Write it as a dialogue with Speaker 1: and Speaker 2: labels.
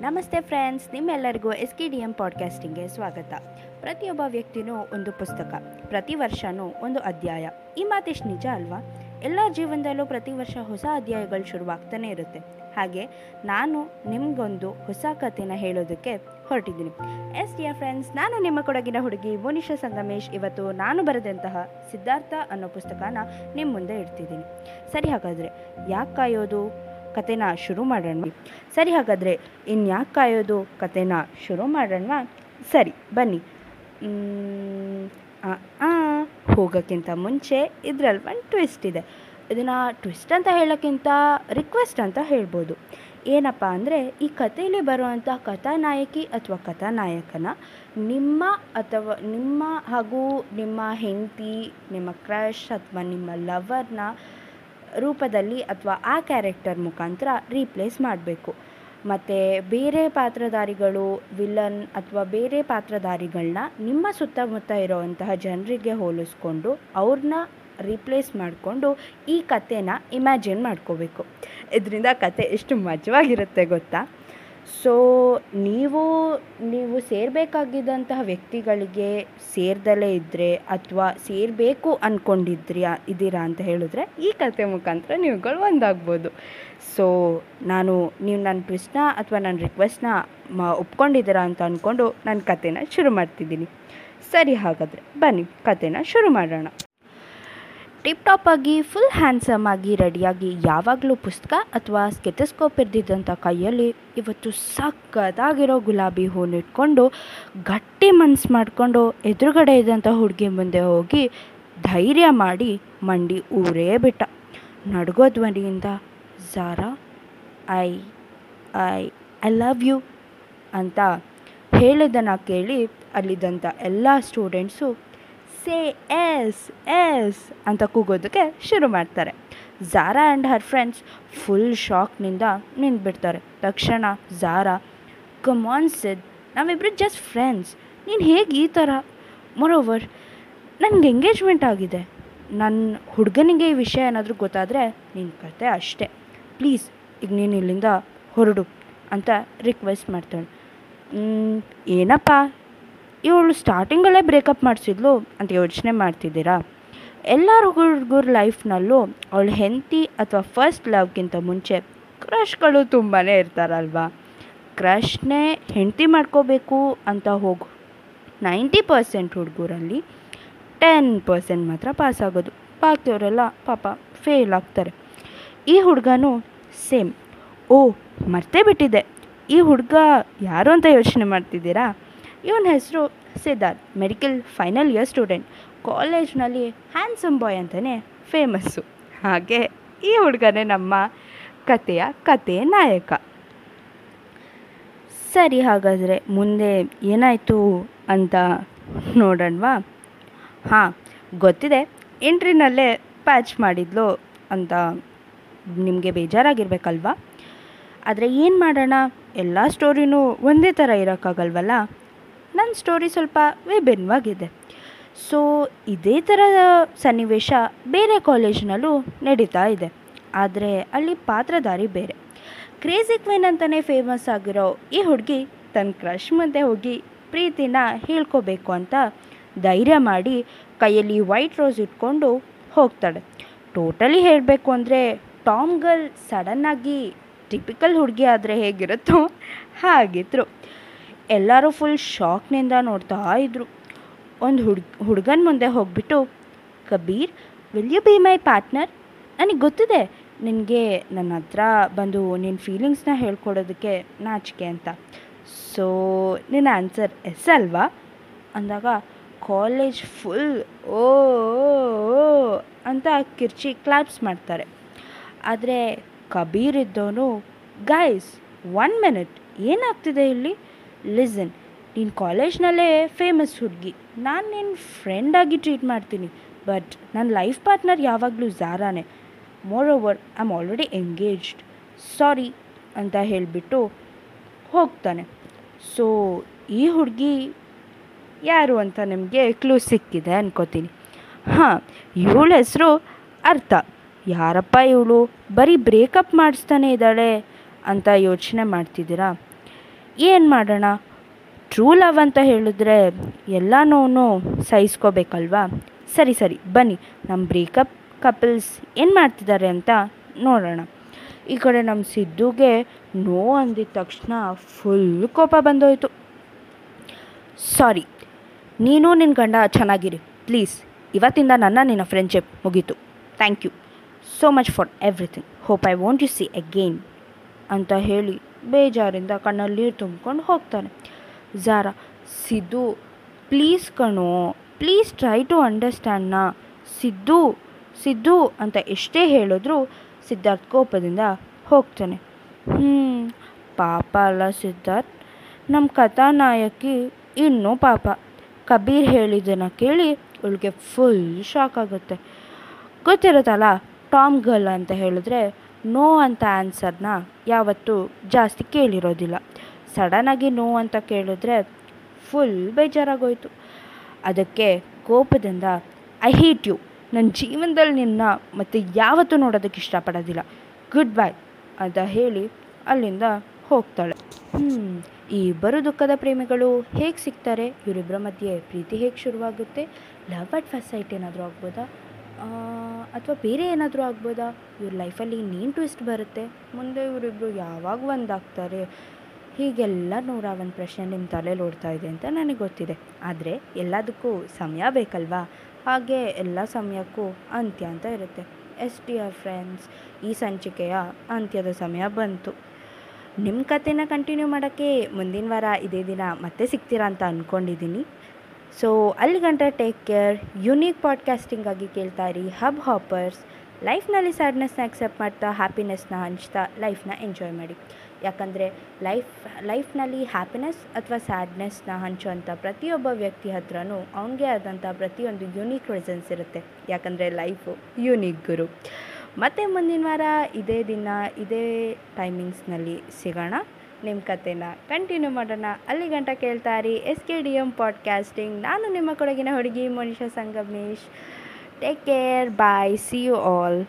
Speaker 1: ನಮಸ್ತೆ ಫ್ರೆಂಡ್ಸ್, ನಿಮ್ಮೆಲ್ಲರಿಗೂ S K D M ಪಾಡ್ಕಾಸ್ಟಿಂಗ್ಗೆ ಸ್ವಾಗತ. ಪ್ರತಿಯೊಬ್ಬ ವ್ಯಕ್ತಿನೂ ಒಂದು ಪುಸ್ತಕ, ಪ್ರತಿ ವರ್ಷನೂ ಒಂದು ಅಧ್ಯಾಯ. ಈ ಮಾತಿಷ್ಟು ನಿಜ ಅಲ್ವಾ? ಎಲ್ಲ ಜೀವನದಲ್ಲೂ ಪ್ರತಿ ವರ್ಷ ಹೊಸ ಅಧ್ಯಾಯಗಳು ಶುರುವಾಗ್ತಾನೆ ಇರುತ್ತೆ. ಹಾಗೆ ನಾನು ನಿಮಗೊಂದು ಹೊಸ ಕಥೆನ ಹೇಳೋದಕ್ಕೆ ಹೊರಟಿದ್ದೀನಿ. ಎಸ್ ಡಿಯರ್ ಫ್ರೆಂಡ್ಸ್, ನಾನು ನಿಮ್ಮ ಕೊಡಗಿನ ಹುಡುಗಿ ಮೋನಿಷಾ ಸಂಗಮೇಶ್. ಇವತ್ತು ನಾನು ಬರೆದಂತಹ ಸಿದ್ಧಾರ್ಥ ಅನ್ನೋ ಪುಸ್ತಕನ ನಿಮ್ಮ ಮುಂದೆ ಇಡ್ತಿದ್ದೀನಿ. ಸರಿ ಹಾಗಾದರೆ, ಯಾಕೆ ಕಾಯೋದು? ಕತೆನ ಶುರು ಮಾಡೋಣ. ಸರಿ ಹಾಗಾದರೆ, ಇನ್ಯಾಕೆ ಕಾಯೋದು? ಕತೆನ ಶುರು ಮಾಡೋಣ. ಸರಿ, ಬನ್ನಿ. ಹೋಗೋಕ್ಕಿಂತ ಮುಂಚೆ ಇದರಲ್ಲಿ ಒಂದು ಟ್ವಿಸ್ಟ್ ಇದೆ. ಇದನ್ನು ಟ್ವಿಸ್ಟ್ ಅಂತ ಹೇಳೋಕ್ಕಿಂತ ರಿಕ್ವೆಸ್ಟ್ ಅಂತ ಹೇಳ್ಬೋದು. ಏನಪ್ಪ ಅಂದರೆ, ಈ ಕಥೆಯಲ್ಲಿ ಬರುವಂಥ ಕಥಾನಾಯಕಿ ಅಥವಾ ಕಥಾನಾಯಕನ ನಿಮ್ಮ ಅಥವಾ ನಿಮ್ಮ ಹಾಗೂ ನಿಮ್ಮ ಹೆಂಡತಿ, ನಿಮ್ಮ ಕ್ರಶ್ ಅಥವಾ ನಿಮ್ಮ ಲವರ್ನ ರೂಪದಲ್ಲಿ ಅಥವಾ ಆ ಕ್ಯಾರೆಕ್ಟರ್ ಮುಖಾಂತರ ರೀಪ್ಲೇಸ್ ಮಾಡಬೇಕು. ಮತ್ತು ಬೇರೆ ಪಾತ್ರಧಾರಿಗಳು, ವಿಲನ್ ಅಥವಾ ಬೇರೆ ಪಾತ್ರಧಾರಿಗಳನ್ನ ನಿಮ್ಮ ಸುತ್ತಮುತ್ತ ಇರೋವಂತಹ ಜನರಿಗೆ ಹೋಲಿಸ್ಕೊಂಡು ಅವ್ರನ್ನ ರೀಪ್ಲೇಸ್ ಮಾಡಿಕೊಂಡು ಈ ಕಥೆನ ಇಮ್ಯಾಜಿನ್ ಮಾಡ್ಕೋಬೇಕು. ಇದರಿಂದ ಕತೆ ಎಷ್ಟು ಮಜವಾಗಿರುತ್ತೆ ಗೊತ್ತಾ? ಸೊ ನೀವು ನೀವು ಸೇರಬೇಕಾಗಿದ್ದಂತಹ ವ್ಯಕ್ತಿಗಳಿಗೆ ಸೇರ್ದಲೇ ಇದ್ದರೆ ಅಥವಾ ಸೇರಬೇಕು ಅಂದ್ಕೊಂಡಿದ್ರಿ ಇದ್ದೀರಾ ಅಂತ ಹೇಳಿದ್ರೆ ಈ ಕತೆ ಮುಖಾಂತರ ನೀವುಗಳು ಒಂದಾಗ್ಬೋದು. ಸೊ ನಾನು, ನೀವು ನನ್ನ ಟ್ವಿಸ್ಟ್ನ ಅಥವಾ ನನ್ನ ರಿಕ್ವೆಸ್ಟ್ನ ಮ, ಒಪ್ಕೊಂಡಿದ್ದೀರಾ ಅಂತ ಅಂದ್ಕೊಂಡು ನನ್ನ ಕತೆನ ಶುರು ಮಾಡ್ತಿದ್ದೀನಿ. ಸರಿ ಹಾಗಾದರೆ ಬನ್ನಿ ಕತೆನ ಶುರು ಮಾಡೋಣ. ಟಿಪ್ ಟಾಪ್ ಆಗಿ ಫುಲ್ ಹ್ಯಾಂಡ್ಸಮ್ ಆಗಿ ರೆಡಿಯಾಗಿ ಯಾವಾಗಲೂ ಪುಸ್ತಕ ಅಥವಾ ಸ್ಕೆಟಸ್ಕೋಪ್ ಇರ್ದಿದ್ದಂಥ ಕೈಯಲ್ಲಿ ಇವತ್ತು ಸಖತ್ತಾಗಿರೋ ಗುಲಾಬಿ ಹೂನಿಟ್ಕೊಂಡು ಗಟ್ಟಿ ಮನ್ಸು ಮಾಡಿಕೊಂಡು ಎದುರುಗಡೆ ಇದ್ದಂಥ ಹುಡುಗಿ ಮುಂದೆ ಹೋಗಿ ಧೈರ್ಯ ಮಾಡಿ ಮಂಡಿ ಊರೇ ಬಿಟ್ಟ. ನಡ್ಗೋ ಧ್ವನಿಯಿಂದ Zara I I I love you ಅಂತ ಹೇಳಿದ್ದನ್ನು ಕೇಳಿ ಅಲ್ಲಿದ್ದಂಥ ಎಲ್ಲ ಸ್ಟೂಡೆಂಟ್ಸು ಸೇ ಎಸ್ ಎಸ್ ಅಂತ ಕೂಗೋದಕ್ಕೆ ಶುರು ಮಾಡ್ತಾರೆ. Zara and her friends full ಶಾಕ್ನಿಂದ ನಿಂತ್ಬಿಡ್ತಾರೆ. ತಕ್ಷಣ ಝಾರಾ ಕಮಾನ್ ಸಿದ್ ನಾವಿಬ್ಬರು ಜಸ್ಟ್ ಫ್ರೆಂಡ್ಸ್ ನೀನು ಹೇಗೆ ಈ ಥರ ಮೊರೋವರ್ ನನಗೆ ಎಂಗೇಜ್ಮೆಂಟ್ ಆಗಿದೆ. ನನ್ನ ಹುಡುಗನಿಗೆ ಈ ವಿಷಯ ಏನಾದರೂ ಗೊತ್ತಾದರೆ ನಿನ್ನ ಕತೆ ಅಷ್ಟೇ. ಪ್ಲೀಸ್ ಈಗ ನೀನು ಇಲ್ಲಿಂದ ಹೊರಡು ಅಂತ ರಿಕ್ವೆಸ್ಟ್ ಮಾಡ್ತಾಳೆ. "ಮ್, ಏನಪ್ಪ? ಇವಳು ಸ್ಟಾರ್ಟಿಂಗಲ್ಲೇ ಬ್ರೇಕಪ್ ಮಾಡಿಸಿದ್ಲು ಅಂತ ಯೋಚನೆ ಮಾಡ್ತಿದ್ದೀರಾ? ಎಲ್ಲರ ಹುಡುಗರ ಲೈಫ್ನಲ್ಲೂ ಅವಳು ಹೆಂಡತಿ ಅಥವಾ ಫಸ್ಟ್ ಲವ್ಗಿಂತ ಮುಂಚೆ ಕ್ರಶ್ಗಳು ತುಂಬಾ ಇರ್ತಾರಲ್ವಾ? ಕ್ರಶ್ನೇ ಹೆಂಡತಿ ಮಾಡ್ಕೋಬೇಕು ಅಂತ ಹೋಗು ನೈಂಟಿ ಪರ್ಸೆಂಟ್ ಹುಡುಗರಲ್ಲಿ ಟೆನ್ ಪರ್ಸೆಂಟ್ ಮಾತ್ರ ಪಾಸ್ ಆಗೋದು. ಬಾಕಿಯವರೆಲ್ಲ ಪಾಪ ಫೇಲ್ ಆಗ್ತಾರೆ. ಈ ಹುಡುಗನೂ ಸೇಮ್ ಓ, ಮರ್ತೇ ಬಿಟ್ಟಿದ್ದೆ ಈ ಹುಡುಗ ಯಾರು ಅಂತ ಯೋಚನೆ ಮಾಡ್ತಿದ್ದೀರಾ? ಇವನ ಹೆಸರು Siddharth medical final year student ಕಾಲೇಜ್ನಲ್ಲಿ ಹ್ಯಾಂಡ್ಸಮ್ ಬಾಯ್ ಅಂತಲೇ ಫೇಮಸ್ಸು ಹಾಗೆ ಈ ಹುಡುಗನೇ ನಮ್ಮ ಕತೆಯ ಕತೆ ನಾಯಕ. ಸರಿ ಹಾಗಾದರೆ ಮುಂದೆ ಏನಾಯಿತು ಅಂತ ನೋಡೋಣವಾ? ಹಾಂ, ಗೊತ್ತಿದೆ. ಎಂಟ್ರಿನಲ್ಲೇ ಪ್ಯಾಚ್ ಮಾಡಿದ್ಲು ಅಂತ ನಿಮಗೆ ಬೇಜಾರಾಗಿರ್ಬೇಕಲ್ವಾ? ಆದರೆ ಏನು ಮಾಡೋಣ? ಎಲ್ಲ ಸ್ಟೋರಿನೂ ಒಂದೇ ಥರ ಇರೋಕ್ಕಾಗಲ್ವಲ್ಲ? ಸ್ಟೋರಿ ಸ್ವಲ್ಪ ವಿಭಿನ್ನವಾಗಿದೆ. ಸೊ ಇದೇ ಥರದ ಸನ್ನಿವೇಶ ಬೇರೆ ಕಾಲೇಜಿನಲ್ಲೂ ನಡೀತಾ ಇದೆ. ಆದರೆ ಅಲ್ಲಿ ಪಾತ್ರಧಾರಿ ಬೇರೆ. ಕ್ರೇಜಿ ಕ್ವೀನ್ ಅಂತಲೇ ಫೇಮಸ್ ಆಗಿರೋ ಈ ಹುಡುಗಿ ತನ್ನ ಕ್ರಶ್ ಮುಂದೆ ಹೋಗಿ ಪ್ರೀತಿನ ಹೇಳ್ಕೋಬೇಕು ಅಂತ ಧೈರ್ಯ ಮಾಡಿ ಕೈಯಲ್ಲಿ ವೈಟ್ ರೋಸ್ ಇಟ್ಕೊಂಡು ಹೋಗ್ತಾಳೆ. ಟೋಟಲಿ ಹೇಳಬೇಕು ಅಂದರೆ ಟಾಮ್ ಗರ್ಲ್ ಸಡನ್ನಾಗಿ ಟಿಪಿಕಲ್ ಹುಡುಗಿ ಆದರೆ ಹೇಗಿರುತ್ತೋ ಹಾಗಿದ್ರು. ಎಲ್ಲರೂ ಫುಲ್ ಶಾಕ್ನಿಂದ ನೋಡ್ತಾ ಇದ್ರು. ಒಂದು ಹುಡ್, ಹುಡುಗನ ಮುಂದೆ ಹೋಗ್ಬಿಟ್ಟು, Kabir will you be my partner ನನಗೆ ಗೊತ್ತಿದೆ. ನಿನಗೆ ನನ್ನ ಹತ್ರ ಬಂದು ನಿನ್ನ ಫೀಲಿಂಗ್ಸ್ನ ಹೇಳ್ಕೊಡೋದಕ್ಕೆ ನಾಚಿಕೆ ಅಂತ. ಸೊ ನಿನ್ನ ಆನ್ಸರ್ ಎಸ್ ಅಲ್ವಾ? ಅಂದಾಗ ಕಾಲೇಜ್ ಫುಲ್ ಓ ಅಂತ ಕಿರ್ಚಿ ಕ್ಲಾಪ್ಸ್ ಮಾಡ್ತಾರೆ. ಆದರೆ ಕಬೀರ್ ಇದ್ದವನು ಗೈಸ್ ಒನ್ ಮಿನಿಟ್ ಏನಾಗ್ತಿದೆ ಇಲ್ಲಿ? ಲಿಸನ್ ನೀನು ಕಾಲೇಜ್ನಲ್ಲೇ ಫೇಮಸ್ ಹುಡುಗಿ. ನಾನು ನಿನ್ನ ಫ್ರೆಂಡಾಗಿ ಟ್ರೀಟ್ ಮಾಡ್ತೀನಿ ಬಟ್ ನನ್ನ ಲೈಫ್ ಪಾರ್ಟ್ನರ್ ಯಾವಾಗಲೂ ಜಾರಾನೆ moreover I am already engaged sorry ಅಂತ ಹೇಳಿಬಿಟ್ಟು ಹೋಗ್ತಾನೆ. ಸೊ ಈ ಹುಡುಗಿ ಯಾರು ಅಂತ ನಿಮಗೆ ಕ್ಲೂ ಸಿಕ್ಕಿದೆ ಅನ್ಕೋತೀನಿ. ಹಾಂ, ಇವಳ ಹೆಸರು ಅರ್ಥ. ಯಾರಪ್ಪ ಇವಳು? ಬರೀ ಬ್ರೇಕಪ್ ಮಾಡಿಸ್ತಾನೆ ಇದ್ದಾಳೆ ಅಂತ ಯೋಚನೆ ಮಾಡ್ತಿದ್ದೀರಾ? ಏನು ಮಾಡೋಣ? ಟ್ರೂ ಲವ್ ಅಂತ ಹೇಳಿದ್ರೆ ಎಲ್ಲ ನೋವು ಸಹಿಸ್ಕೋಬೇಕಲ್ವಾ? ಸರಿ ಸರಿ, ಬನ್ನಿ. ನಮ್ಮ ಬ್ರೇಕಪ್ ಕಪಲ್ಸ್ ಏನು ಮಾಡ್ತಿದ್ದಾರೆ ಅಂತ ನೋಡೋಣ. ಈ ಕಡೆ ನಮ್ಮ ಸಿದ್ದುಗೆ ನೋ ಅಂದಿದ ತಕ್ಷಣ ಫುಲ್ ಕೋಪ ಬಂದೋಯ್ತು. ಸಾರಿ ನೀನು ನಿನ್ನ ಗಂಡ ಚೆನ್ನಾಗಿರಿ. ಪ್ಲೀಸ್ ಇವತ್ತಿಂದ ನನ್ನ ನಿನ್ನ ಫ್ರೆಂಡ್ಶಿಪ್ ಮುಗೀತು. Thank you so much for everything hope I want you see again ಅಂತ ಹೇಳಿ ಬೇಜಾರಿಂದ ಕಣ್ಣಲ್ಲಿ ನೀರು ತುಂಬ್ಕೊಂಡು ಹೋಗ್ತಾನೆ. ಝಾರಾ ಸಿದ್ದು ಪ್ಲೀಸ್ ಕಣೋ ಪ್ಲೀಸ್ ಟ್ರೈ ಟು ಅಂಡರ್ಸ್ಟ್ಯಾಂಡ್ನ ಸಿದ್ದು ಸಿದ್ದು ಅಂತ ಎಷ್ಟೇ ಹೇಳಿದ್ರೂ ಸಿದ್ಧಾರ್ಥ್ ಕೋಪದಿಂದ ಹೋಗ್ತಾನೆ. ಹ್ಞೂ ಪಾಪ ಅಲ್ಲ ಸಿದ್ಧಾರ್ಥ್. ನಮ್ಮ ಕಥಾನಾಯಕಿ ಇನ್ನೂ ಪಾಪ. ಕಬೀರ್ ಹೇಳಿದ್ದನ್ನು ಕೇಳಿ ಅವಳಿಗೆ ಫುಲ್ ಶಾಕ್ ಆಗುತ್ತೆ. ಗೊತ್ತಿರುತ್ತಲ್ಲ ಟಾಮ್ ಗರ್ಲ್ ಅಂತ ಹೇಳಿದ್ರೆ ನೋ ಅಂತ ಆನ್ಸರ್ನ ಯಾವತ್ತೂ ಜಾಸ್ತಿ ಕೇಳಿರೋದಿಲ್ಲ. ಸಡನ್ನಾಗಿ ನೋ ಅಂತ ಕೇಳಿದ್ರೆ ಫುಲ್ ಬೇಜಾರಾಗೋಯಿತು. ಅದಕ್ಕೆ ಕೋಪದಿಂದ ಐ ಹೇಟ್ ಯು ನನ್ನ ಜೀವನದಲ್ಲಿ ನಿನ್ನ ಮತ್ತು ಯಾವತ್ತೂ ನೋಡೋದಕ್ಕೆ ಇಷ್ಟಪಡೋದಿಲ್ಲ. ಗುಡ್ ಬೈ ಅಂತ ಹೇಳಿ ಅಲ್ಲಿಂದ ಹೋಗ್ತಾಳೆ. ಹ್ಞೂ ಈ ಇಬ್ಬರು ದುಃಖದ ಪ್ರೇಮಿಗಳು ಹೇಗೆ ಸಿಗ್ತಾರೆ? ಇವರಿಬ್ಬರ ಮಧ್ಯೆ ಪ್ರೀತಿ ಹೇಗೆ ಶುರುವಾಗುತ್ತೆ? ಲವ್ ಅಟ್ ಫಸ್ಟ್ ಸೈಟ್ ಏನಾದರೂ ಆಗ್ಬೋದಾ? ಅಥವಾ ಬೇರೆ ಏನಾದರೂ ಆಗ್ಬೋದಾ? ಇವ್ರ ಲೈಫಲ್ಲಿ ಇನ್ನೇನು ಟ್ವಿಸ್ಟ್ ಬರುತ್ತೆ? ಮುಂದೆ ಇವರಿಬ್ಬರು ಯಾವಾಗ ಒಂದಾಗ್ತಾರೆ? ಹೀಗೆಲ್ಲ ನೂರ ಒಂದು ಪ್ರಶ್ನೆ ನಿಮ್ಮ ತಲೆಯಲ್ಲಿ ಓಡ್ತಾ ಇದೆ ಅಂತ ನನಗೆ ಗೊತ್ತಿದೆ. ಆದರೆ ಎಲ್ಲದಕ್ಕೂ ಸಮಯ ಬೇಕಲ್ವಾ? ಹಾಗೆ ಎಲ್ಲ ಸಮಯಕ್ಕೂ ಅಂತ್ಯ ಅಂತ ಇರುತ್ತೆ. ಎಸ್, ಡಿಯರ್ ಫ್ರೆಂಡ್ಸ್, ಈ ಸಂಚಿಕೆಯ ಅಂತ್ಯದ ಸಮಯ ಬಂತು. ನಿಮ್ಮ ಕಥೆನ ಕಂಟಿನ್ಯೂ ಮಾಡೋಕ್ಕೆ ಮುಂದಿನ ವಾರ ಇದೇ ದಿನ ಮತ್ತೆ ಸಿಗ್ತೀರಾ ಅಂತ ಅಂದ್ಕೊಂಡಿದ್ದೀನಿ ಸೊ ಅಲ್ಲಿ ಗಂಟ ಟೇಕ್ ಕೇರ್ ಯುನೀಕ್ ಪಾಡ್ಕಾಸ್ಟಿಂಗಾಗಿ ಕೇಳ್ತಾ ಇರಿ ಹಬ್ ಹಾಪರ್ಸ್ ಲೈಫ್ನಲ್ಲಿ ಸ್ಯಾಡ್ನೆಸ್ನ ಅಕ್ಸೆಪ್ಟ್ ಮಾಡ್ತಾ ಹ್ಯಾಪಿನೆಸ್ನ ಹಂಚ್ತಾ ಲೈಫ್ನ ಎಂಜಾಯ್ ಮಾಡಿ. ಯಾಕಂದರೆ ಲೈಫ್ ಲೈಫ್ನಲ್ಲಿ ಹ್ಯಾಪಿನೆಸ್ ಅಥವಾ ಸ್ಯಾಡ್ನೆಸ್ನ ಹಂಚುವಂಥ ಪ್ರತಿಯೊಬ್ಬ ವ್ಯಕ್ತಿ ಹತ್ರನೂ ಅವನಿಗೆ ಆದಂಥ ಪ್ರತಿಯೊಂದು ಯುನೀಕ್ ರೀಸನ್ಸ್ ಇರುತ್ತೆ. ಯಾಕಂದರೆ ಲೈಫು ಯುನೀಕ್ ಗುರು. ಮತ್ತು ಮುಂದಿನ ವಾರ ಇದೇ ದಿನ, ಇದೇ ಟೈಮಿಂಗ್ಸ್ನಲ್ಲಿ ಸಿಗೋಣ. ನಿಮ್ಮ ಕತೆನ ಕಂಟಿನ್ಯೂ ಮಾಡೋಣ. ಅಲ್ಲಿ ಗಂಟ ಕೇಳ್ತಾ ಇರಿ S K D M podcasting. ನಾನು ನಿಮ್ಮ ಕೊಡಗಿನ ಹುಡುಗಿ ಮನುಷ್ಯ Sangamesh take care, bye see you all